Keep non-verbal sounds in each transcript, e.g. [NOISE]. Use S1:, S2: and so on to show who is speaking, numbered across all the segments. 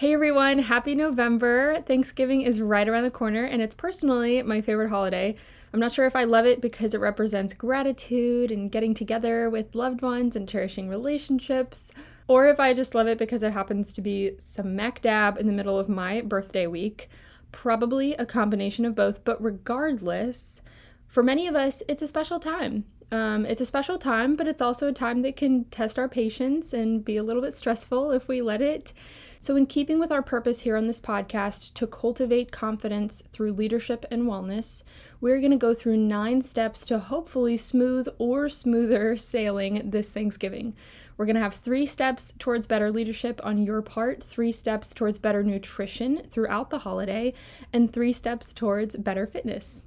S1: Hey everyone, happy November. Thanksgiving is right around the corner, and it's personally my favorite holiday. I'm not sure if I love it because it represents gratitude and getting together with loved ones and cherishing relationships, or if I just love it because it happens to be smack dab in the middle of my birthday week. Probably a combination of both, but regardless, for many of us, it's a special time. Um, it's a special time, but it's also a time that can test our patience and be a little bit stressful if we let it. So, in keeping with our purpose here on this podcast to cultivate confidence through leadership and wellness, we're going to go through nine steps to hopefully smooth or smoother sailing this Thanksgiving. We're going to have three steps towards better leadership on your part, three steps towards better nutrition throughout the holiday, and three steps towards better fitness.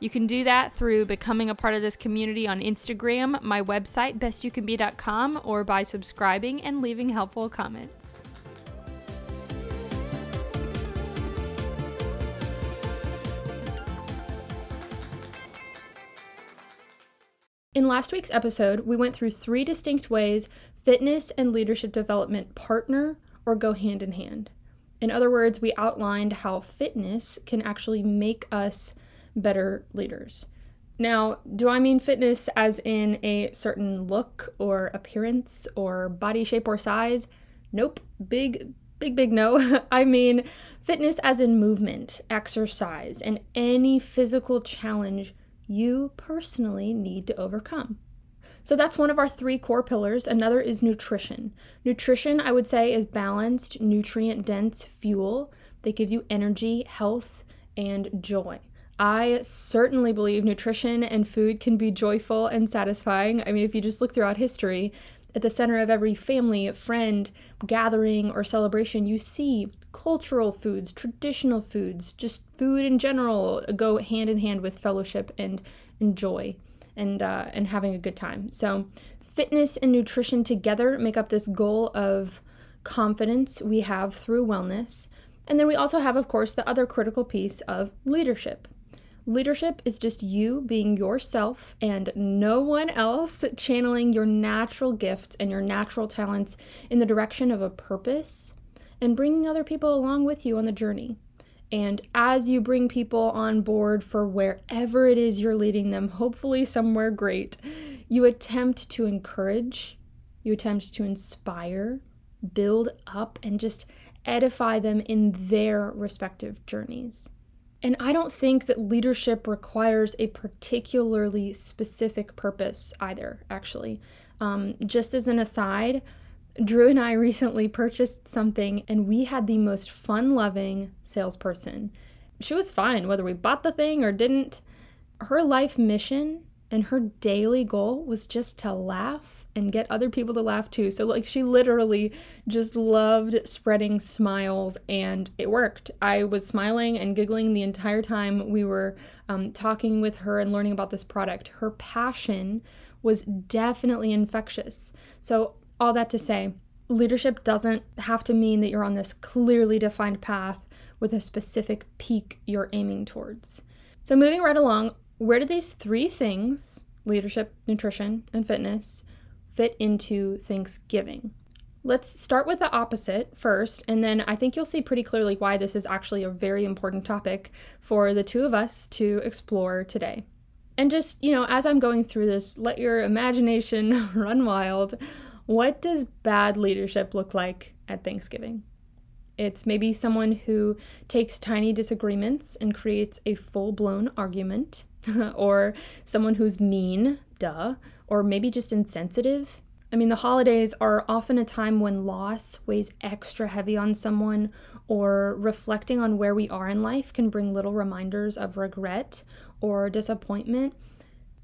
S1: You can do that through becoming a part of this community on Instagram, my website, bestyoucanbe.com, or by subscribing and leaving helpful comments. In last week's episode, we went through three distinct ways fitness and leadership development partner or go hand in hand. In other words, we outlined how fitness can actually make us better leaders. Now, do I mean fitness as in a certain look or appearance or body shape or size? Nope. Big, big, big no. [LAUGHS] I mean fitness as in movement, exercise, and any physical challenge you personally need to overcome. So that's one of our three core pillars. Another is nutrition. Nutrition, I would say, is balanced, nutrient dense fuel that gives you energy, health, and joy. I certainly believe nutrition and food can be joyful and satisfying. I mean, if you just look throughout history, at the center of every family, friend, gathering, or celebration, you see cultural foods, traditional foods, just food in general go hand in hand with fellowship and, and joy and, uh, and having a good time. So, fitness and nutrition together make up this goal of confidence we have through wellness. And then we also have, of course, the other critical piece of leadership. Leadership is just you being yourself and no one else channeling your natural gifts and your natural talents in the direction of a purpose and bringing other people along with you on the journey. And as you bring people on board for wherever it is you're leading them, hopefully somewhere great, you attempt to encourage, you attempt to inspire, build up, and just edify them in their respective journeys. And I don't think that leadership requires a particularly specific purpose either, actually. Um, just as an aside, Drew and I [LAUGHS] recently purchased something and we had the most fun loving salesperson. She was fine whether we bought the thing or didn't. Her life mission and her daily goal was just to laugh and get other people to laugh too. So, like, she literally just loved spreading smiles, and it worked. I was smiling and giggling the entire time we were um, talking with her and learning about this product. Her passion was definitely infectious. So, all that to say, leadership doesn't have to mean that you're on this clearly defined path with a specific peak you're aiming towards. So, moving right along, where do these three things leadership, nutrition, and fitness fit into Thanksgiving. Let's start with the opposite first, and then I think you'll see pretty clearly why this is actually a very important topic for the two of us to explore today. And just, you know, as I'm going through this, let your imagination [LAUGHS] run wild. What does bad leadership look like at Thanksgiving? It's maybe someone who takes tiny disagreements and creates a full blown argument, [LAUGHS] or someone who's mean, duh, or maybe just insensitive. I mean, the holidays are often a time when loss weighs extra heavy on someone, or reflecting on where we are in life can bring little reminders of regret or disappointment.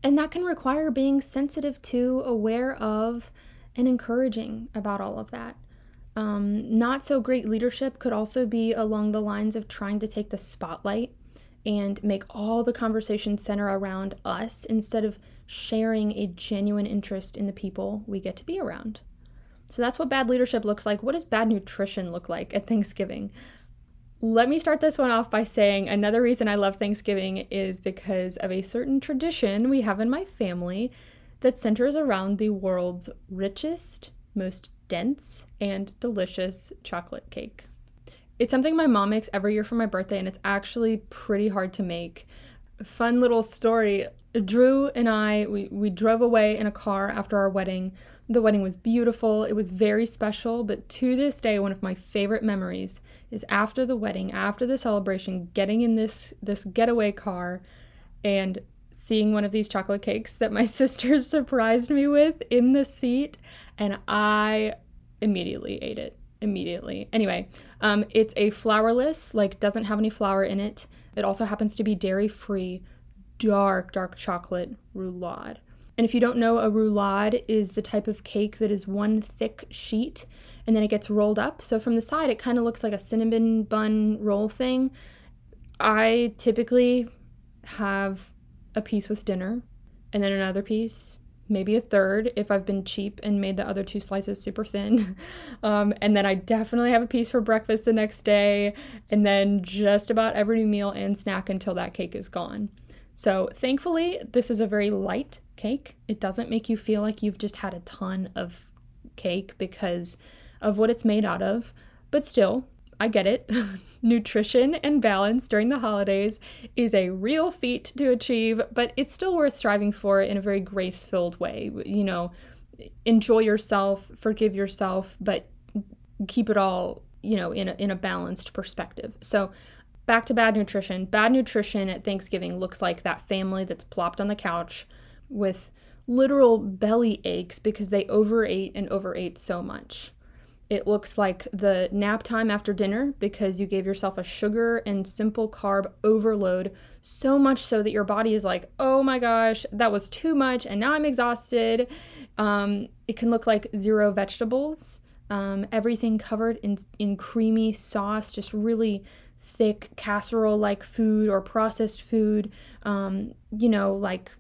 S1: And that can require being sensitive to, aware of, and encouraging about all of that. Um, not so great leadership could also be along the lines of trying to take the spotlight and make all the conversations center around us instead of sharing a genuine interest in the people we get to be around. So that's what bad leadership looks like. What does bad nutrition look like at Thanksgiving? Let me start this one off by saying another reason I love Thanksgiving is because of a certain tradition we have in my family that centers around the world's richest, most dense, and delicious chocolate cake. It's something my mom makes every year for my birthday, and it's actually pretty hard to make. Fun little story Drew and I, we, we drove away in a car after our wedding. The wedding was beautiful, it was very special, but to this day, one of my favorite memories is after the wedding, after the celebration, getting in this, this getaway car and seeing one of these chocolate cakes that my [LAUGHS] sister surprised me with in the seat, and I immediately ate it. Immediately. Anyway, um, it's a flourless, like doesn't have any flour in it. It also happens to be dairy free, dark, dark chocolate roulade. And if you don't know, a roulade is the type of cake that is one thick sheet and then it gets rolled up. So from the side, it kind of looks like a cinnamon bun roll thing. I typically have a piece with dinner and then another piece maybe a third if I've been cheap and made the other two slices super thin. [LAUGHS] um, and then I definitely have a piece for breakfast the next day, and then just about every meal and snack until that cake is gone. So, thankfully, this is a very light cake. It doesn't make you feel like you've just had a ton of cake because of what it's made out of, but still, I get it. [LAUGHS] Nutrition and balance during the holidays is a real feat to achieve, but it's still worth striving for in a very grace filled way. You know, enjoy yourself, forgive yourself, but keep it all, you know, in a, in a balanced perspective. So, back to bad nutrition. Bad nutrition at Thanksgiving looks like that family that's plopped on the couch with literal belly aches because they overate and overate so much. It looks like the nap time after dinner because you gave yourself a sugar and simple carb overload, so much so that your body is like, oh my gosh, that was too much, and now I'm exhausted. Um, it can look like zero vegetables, um, everything covered in, in creamy sauce, just really thick casserole like food or processed food. Um, you know, like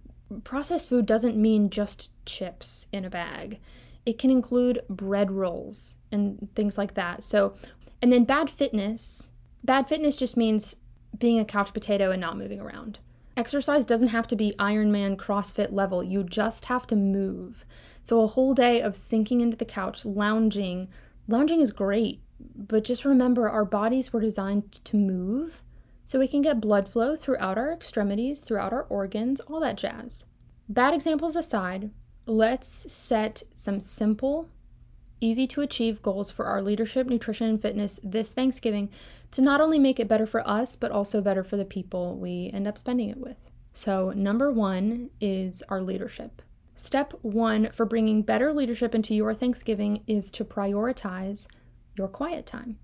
S1: processed food doesn't mean just chips in a bag it can include bread rolls and things like that. So, and then bad fitness. Bad fitness just means being a couch potato and not moving around. Exercise doesn't have to be Ironman CrossFit level, you just have to move. So, a whole day of sinking into the couch, lounging, lounging is great, but just remember our bodies were designed to move so we can get blood flow throughout our extremities, throughout our organs, all that jazz. Bad examples aside, let's set some simple, easy to achieve goals for our leadership, nutrition, and fitness this Thanksgiving to not only make it better for us, but also better for the people we end up spending it with. So, number one is our leadership. Step one for bringing better leadership into your Thanksgiving is to prioritize your quiet time.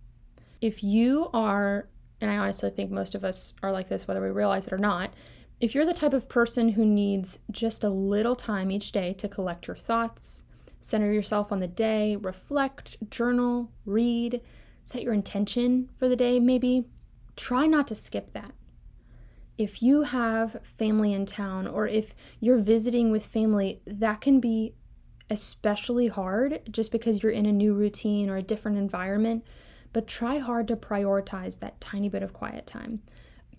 S1: If you are, and I honestly think most of us are like this, whether we realize it or not, if you're the type of person who needs just a little time each day to collect your thoughts, center yourself on the day, reflect, journal, read, set your intention for the day, maybe try not to skip that. If you have family in town or if you're visiting with family, that can be especially hard just because you're in a new routine or a different environment. But try hard to prioritize that tiny bit of quiet time.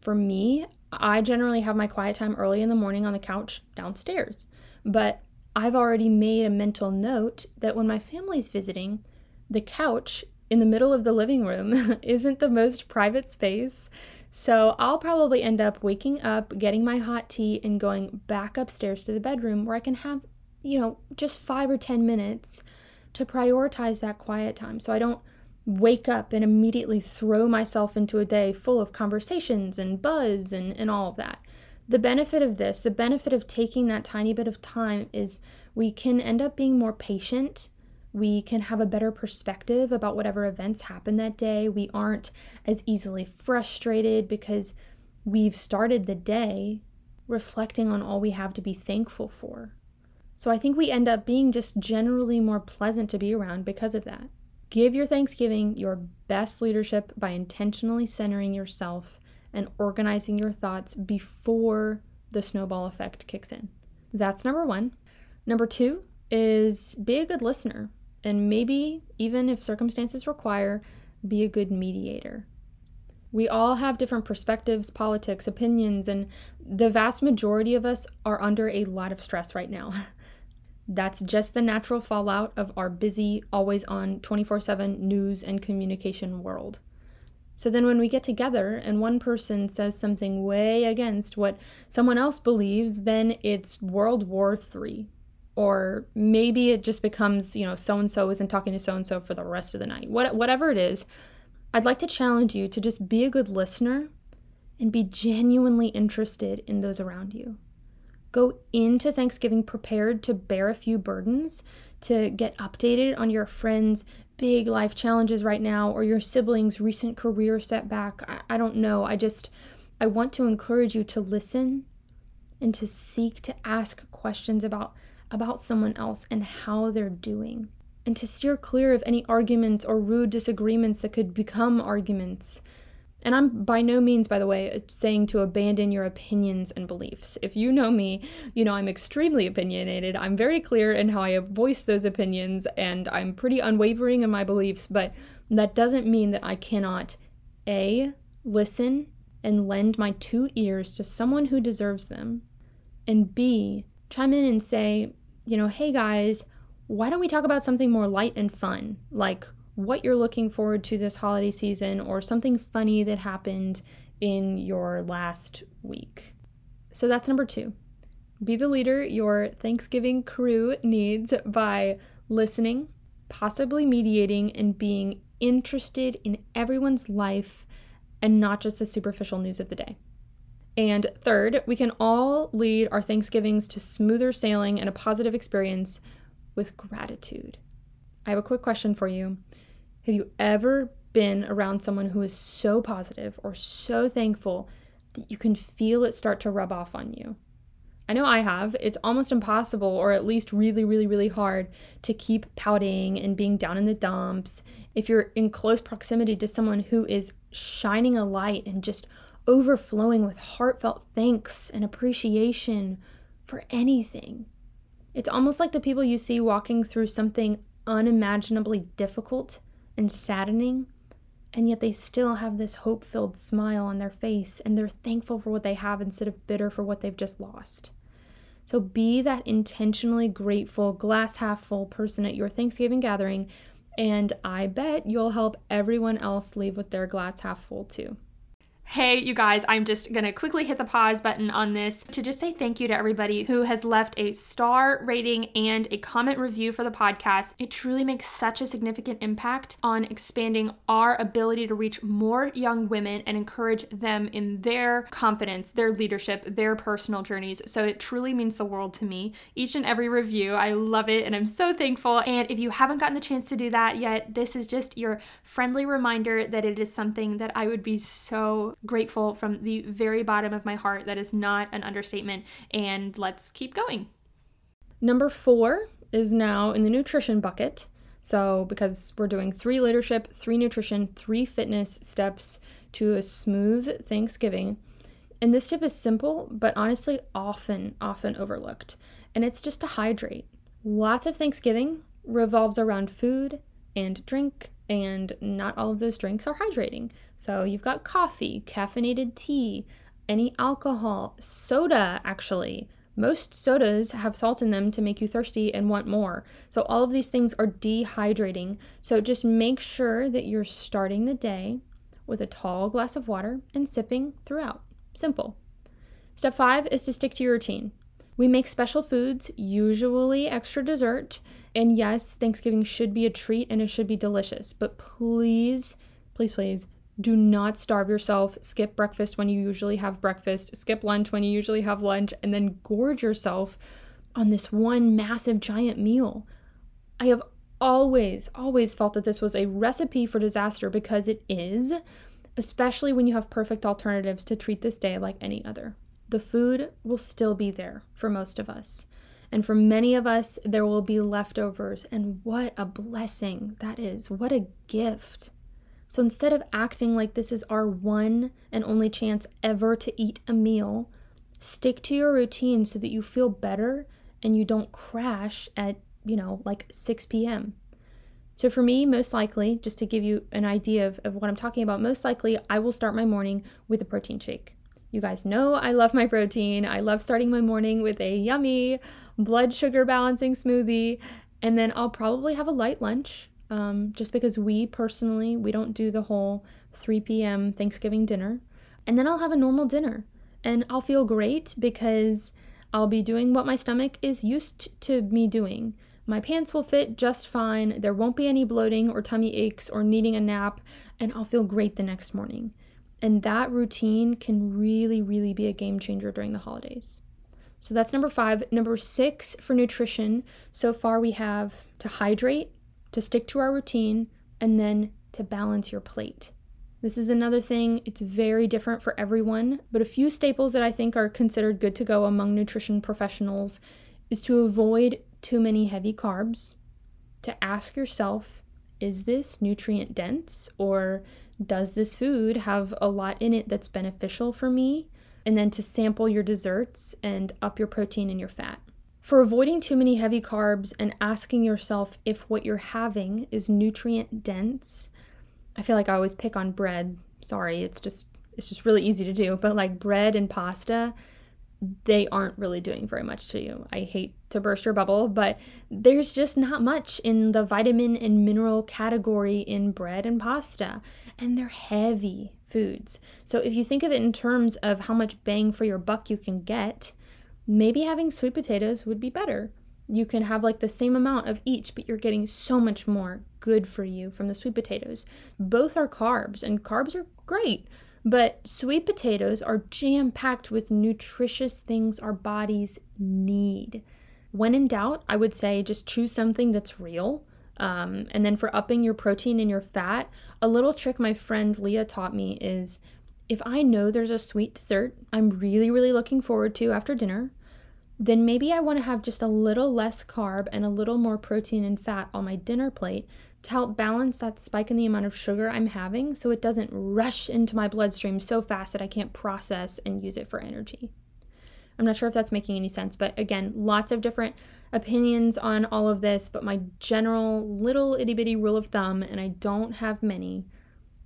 S1: For me, I generally have my quiet time early in the morning on the couch downstairs, but I've already made a mental note that when my family's visiting, the couch in the middle of the living room [LAUGHS] isn't the most private space. So I'll probably end up waking up, getting my hot tea, and going back upstairs to the bedroom where I can have, you know, just five or 10 minutes to prioritize that quiet time. So I don't wake up and immediately throw myself into a day full of conversations and buzz and, and all of that. The benefit of this, the benefit of taking that tiny bit of time is we can end up being more patient. We can have a better perspective about whatever events happen that day. We aren't as easily frustrated because we've started the day reflecting on all we have to be thankful for. So I think we end up being just generally more pleasant to be around because of that. Give your Thanksgiving your best leadership by intentionally centering yourself and organizing your thoughts before the snowball effect kicks in. That's number one. Number two is be a good listener, and maybe, even if circumstances require, be a good mediator. We all have different perspectives, politics, opinions, and the vast majority of us are under a lot of stress right now. [LAUGHS] That's just the natural fallout of our busy, always on 24 7 news and communication world. So then, when we get together and one person says something way against what someone else believes, then it's World War III. Or maybe it just becomes, you know, so and so isn't talking to so and so for the rest of the night. What, whatever it is, I'd like to challenge you to just be a good listener and be genuinely interested in those around you. Go into Thanksgiving prepared to bear a few burdens, to get updated on your friends' big life challenges right now or your siblings' recent career setback. I, I don't know. I just, I want to encourage you to listen and to seek to ask questions about about someone else and how they're doing and to steer clear of any arguments or rude disagreements that could become arguments. And I'm by no means, by the way, saying to abandon your opinions and beliefs. If you know me, you know I'm extremely opinionated. I'm very clear in how I voice those opinions, and I'm pretty unwavering in my beliefs, but that doesn't mean that I cannot A, listen and lend my two ears to someone who deserves them, and B, chime in and say, you know, hey guys, why don't we talk about something more light and fun, like what you're looking forward to this holiday season or something funny that happened in your last week? So that's number two. Be the leader your Thanksgiving crew needs by listening, possibly mediating, and being interested in everyone's life and not just the superficial news of the day. And third, we can all lead our Thanksgivings to smoother sailing and a positive experience with gratitude. I have a quick question for you. Have you ever been around someone who is so positive or so thankful that you can feel it start to rub off on you? I know I have. It's almost impossible, or at least really, really, really hard, to keep pouting and being down in the dumps if you're in close proximity to someone who is shining a light and just overflowing with heartfelt thanks and appreciation for anything. It's almost like the people you see walking through something unimaginably difficult and saddening, and yet they still have this hope filled smile on their face and they're thankful for what they have instead of bitter for what they've just lost. So be that intentionally grateful, glass half full person at your Thanksgiving gathering, and I bet you'll help everyone else leave with their glass half full too.
S2: Hey, you guys, I'm just gonna quickly hit the pause button on this to just say thank you to everybody who has left a star rating and a comment review for the podcast. It truly makes such a significant impact on expanding our ability to reach more young women and encourage them in their confidence, their leadership, their personal journeys. So it truly means the world to me. Each and every review, I love it and I'm so thankful. And if you haven't gotten the chance to do that yet, this is just your friendly reminder that it is something that I would be so grateful from the very bottom of my heart. That is not an understatement. And let's keep going.
S1: Number four is now in the nutrition bucket. So, because we're doing three leadership, three nutrition, three fitness steps to a smooth Thanksgiving. And this tip is simple, but honestly, often, often overlooked. And it's just to hydrate. Lots of Thanksgiving revolves around food and drink and not all of those drinks are hydrating. So you've got coffee, caffeinated tea, any alcohol, soda, actually. Most sodas have salt in them to make you thirsty and want more. So all of these things are dehydrating. So just make sure that you're starting the day with a tall glass of water and sipping throughout. Simple. Step five is to stick to your routine. We make special foods, usually extra dessert, and yes, Thanksgiving should be a treat and it should be delicious, but please, please, please do not starve yourself. Skip breakfast when you usually have breakfast, skip lunch when you usually have lunch, and then gorge yourself on this one massive giant meal. I have always, always felt that this was a recipe for disaster because it is, especially when you have perfect alternatives to treat this day like any other. The food will still be there for most of us. And for many of us, there will be leftovers. And what a blessing that is! What a gift. So instead of acting like this is our one and only chance ever to eat a meal, stick to your routine so that you feel better and you don't crash at, you know, like 6 p.m. So for me, most likely, just to give you an idea of, of what I'm talking about, most likely I will start my morning with a protein shake. You guys know I love my protein. I love starting my morning with a yummy blood sugar balancing smoothie. And then I'll probably have a light lunch um, just because we personally, we don't do the whole 3 p.m. Thanksgiving dinner. And then I'll have a normal dinner and I'll feel great because I'll be doing what my stomach is used to me doing. My pants will fit just fine. There won't be any bloating or tummy aches or needing a nap, and I'll feel great the next morning. And that routine can really, really be a game changer during the holidays. So that's number five. Number six for nutrition. So far, we have to hydrate, to stick to our routine, and then to balance your plate. This is another thing, it's very different for everyone, but a few staples that I think are considered good to go among nutrition professionals is to avoid too many heavy carbs, to ask yourself, is this nutrient dense or does this food have a lot in it that's beneficial for me? And then to sample your desserts and up your protein and your fat. For avoiding too many heavy carbs and asking yourself if what you're having is nutrient dense, I feel like I always pick on bread. Sorry, it's just it's just really easy to do, but like bread and pasta, they aren't really doing very much to you. I hate to burst your bubble, but there's just not much in the vitamin and mineral category in bread and pasta, and they're heavy foods. So if you think of it in terms of how much bang for your buck you can get, maybe having sweet potatoes would be better. You can have like the same amount of each, but you're getting so much more good for you from the sweet potatoes. Both are carbs, and carbs are great. But sweet potatoes are jam packed with nutritious things our bodies need. When in doubt, I would say just choose something that's real. Um, and then for upping your protein and your fat, a little trick my friend Leah taught me is if I know there's a sweet dessert I'm really, really looking forward to after dinner, then maybe I want to have just a little less carb and a little more protein and fat on my dinner plate to help balance that spike in the amount of sugar I'm having so it doesn't rush into my bloodstream so fast that I can't process and use it for energy. I'm not sure if that's making any sense, but again, lots of different opinions on all of this. But my general little itty bitty rule of thumb, and I don't have many,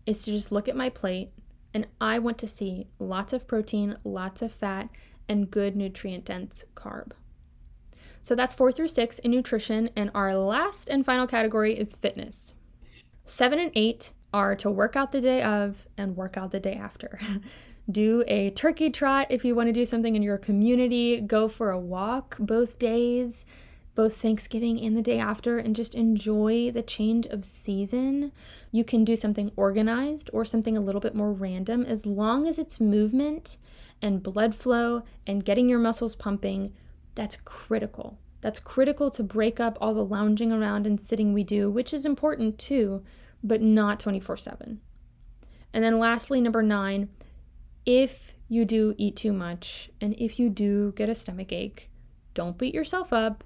S1: is to just look at my plate and I want to see lots of protein, lots of fat, and good nutrient dense carb. So that's four through six in nutrition, and our last and final category is fitness. Seven and eight are to work out the day of and work out the day after. [LAUGHS] do a turkey trot if you want to do something in your community, go for a walk both days, both Thanksgiving and the day after, and just enjoy the change of season. You can do something organized or something a little bit more random as long as it's movement and blood flow and getting your muscles pumping. That's critical. That's critical to break up all the lounging around and sitting we do, which is important too, but not 24 7. And then lastly, number nine, if you do eat too much and if you do get a stomach ache, don't beat yourself up.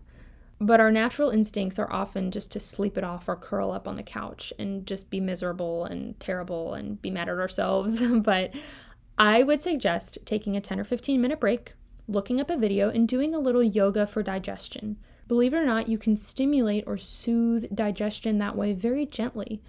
S1: But our natural instincts are often just to sleep it off or curl up on the couch and just be miserable and terrible and be mad at ourselves. [LAUGHS] but I would suggest taking a 10 or 15 minute break, looking up a video, and doing a little yoga for digestion. Believe it or not, you can stimulate or soothe digestion that way very gently.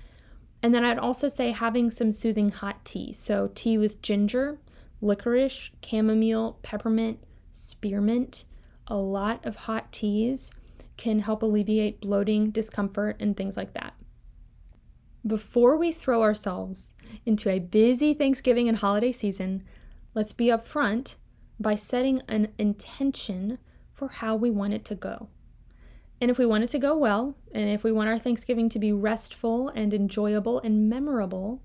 S1: And then I'd also say having some soothing hot tea. So, tea with ginger, licorice, chamomile, peppermint, spearmint. A lot of hot teas can help alleviate bloating, discomfort, and things like that. Before we throw ourselves into a busy Thanksgiving and holiday season, let's be upfront by setting an intention for how we want it to go. And if we want it to go well, and if we want our Thanksgiving to be restful and enjoyable and memorable,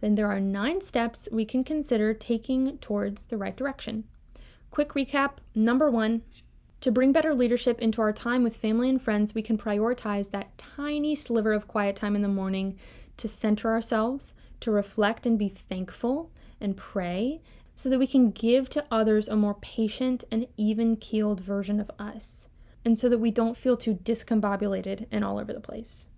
S1: then there are nine steps we can consider taking towards the right direction. Quick recap number one to bring better leadership into our time with family and friends, we can prioritize that tiny sliver of quiet time in the morning to center ourselves, to reflect and be thankful and pray, so that we can give to others a more patient and even keeled version of us, and so that we don't feel too discombobulated and all over the place.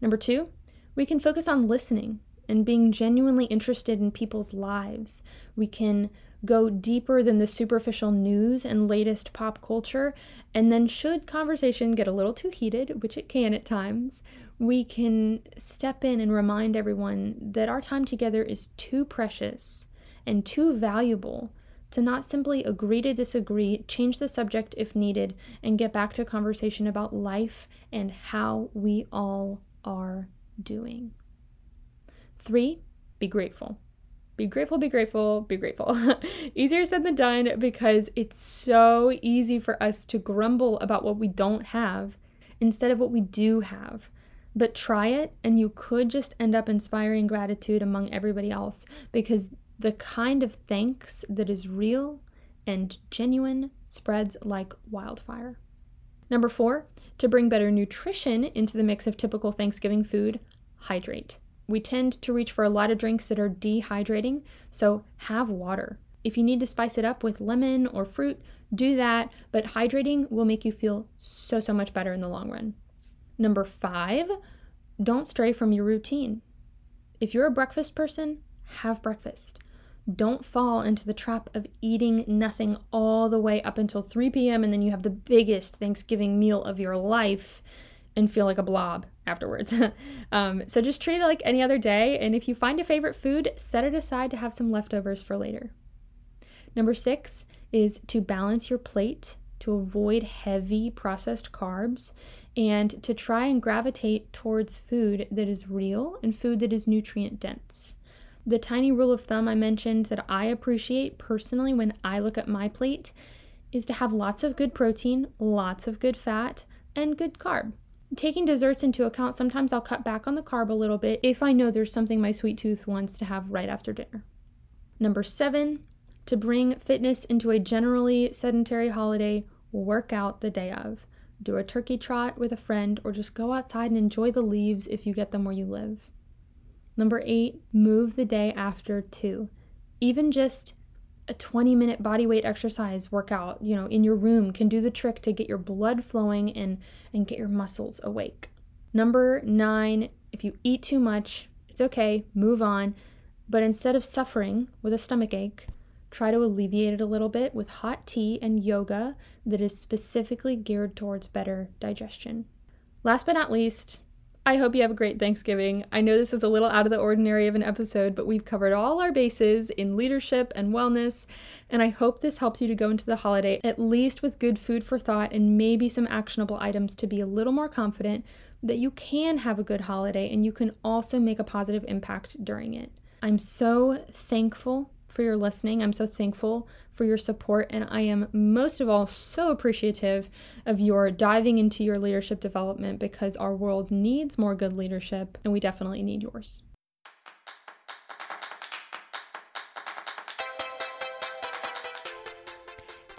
S1: Number two, we can focus on listening and being genuinely interested in people's lives. We can go deeper than the superficial news and latest pop culture. And then, should conversation get a little too heated, which it can at times, we can step in and remind everyone that our time together is too precious and too valuable to not simply agree to disagree, change the subject if needed, and get back to a conversation about life and how we all are doing. Three, be grateful. Be grateful, be grateful, be grateful. [LAUGHS] Easier said than done because it's so easy for us to grumble about what we don't have instead of what we do have. But try it, and you could just end up inspiring gratitude among everybody else because the kind of thanks that is real and genuine spreads like wildfire. Number four, to bring better nutrition into the mix of typical Thanksgiving food, hydrate. We tend to reach for a lot of drinks that are dehydrating, so have water. If you need to spice it up with lemon or fruit, do that, but hydrating will make you feel so, so much better in the long run. Number five, don't stray from your routine. If you're a breakfast person, have breakfast. Don't fall into the trap of eating nothing all the way up until 3 p.m. and then you have the biggest Thanksgiving meal of your life and feel like a blob afterwards. [LAUGHS] um, so just treat it like any other day. And if you find a favorite food, set it aside to have some leftovers for later. Number six is to balance your plate to avoid heavy processed carbs and to try and gravitate towards food that is real and food that is nutrient dense. The tiny rule of thumb I mentioned that I appreciate personally when I look at my plate is to have lots of good protein, lots of good fat, and good carb. Taking desserts into account, sometimes I'll cut back on the carb a little bit if I know there's something my sweet tooth wants to have right after dinner. Number seven, to bring fitness into a generally sedentary holiday, work out the day of. Do a turkey trot with a friend, or just go outside and enjoy the leaves if you get them where you live. Number eight, move the day after too. Even just a 20 minute body weight exercise workout, you know, in your room can do the trick to get your blood flowing and, and get your muscles awake. Number nine, if you eat too much, it's okay, move on. But instead of suffering with a stomach ache, try to alleviate it a little bit with hot tea and yoga that is specifically geared towards better digestion. Last but not least, I hope you have a great Thanksgiving. I know this is a little out of the ordinary of an episode, but we've covered all our bases in leadership and wellness, and I hope this helps you to go into the holiday at least with good food for thought and maybe some actionable items to be a little more confident that you can have a good holiday and you can also make a positive impact during it. I'm so thankful for your listening. I'm so thankful for your support, and I am most of all so appreciative of your diving into your leadership development because our world needs more good leadership, and we definitely need yours.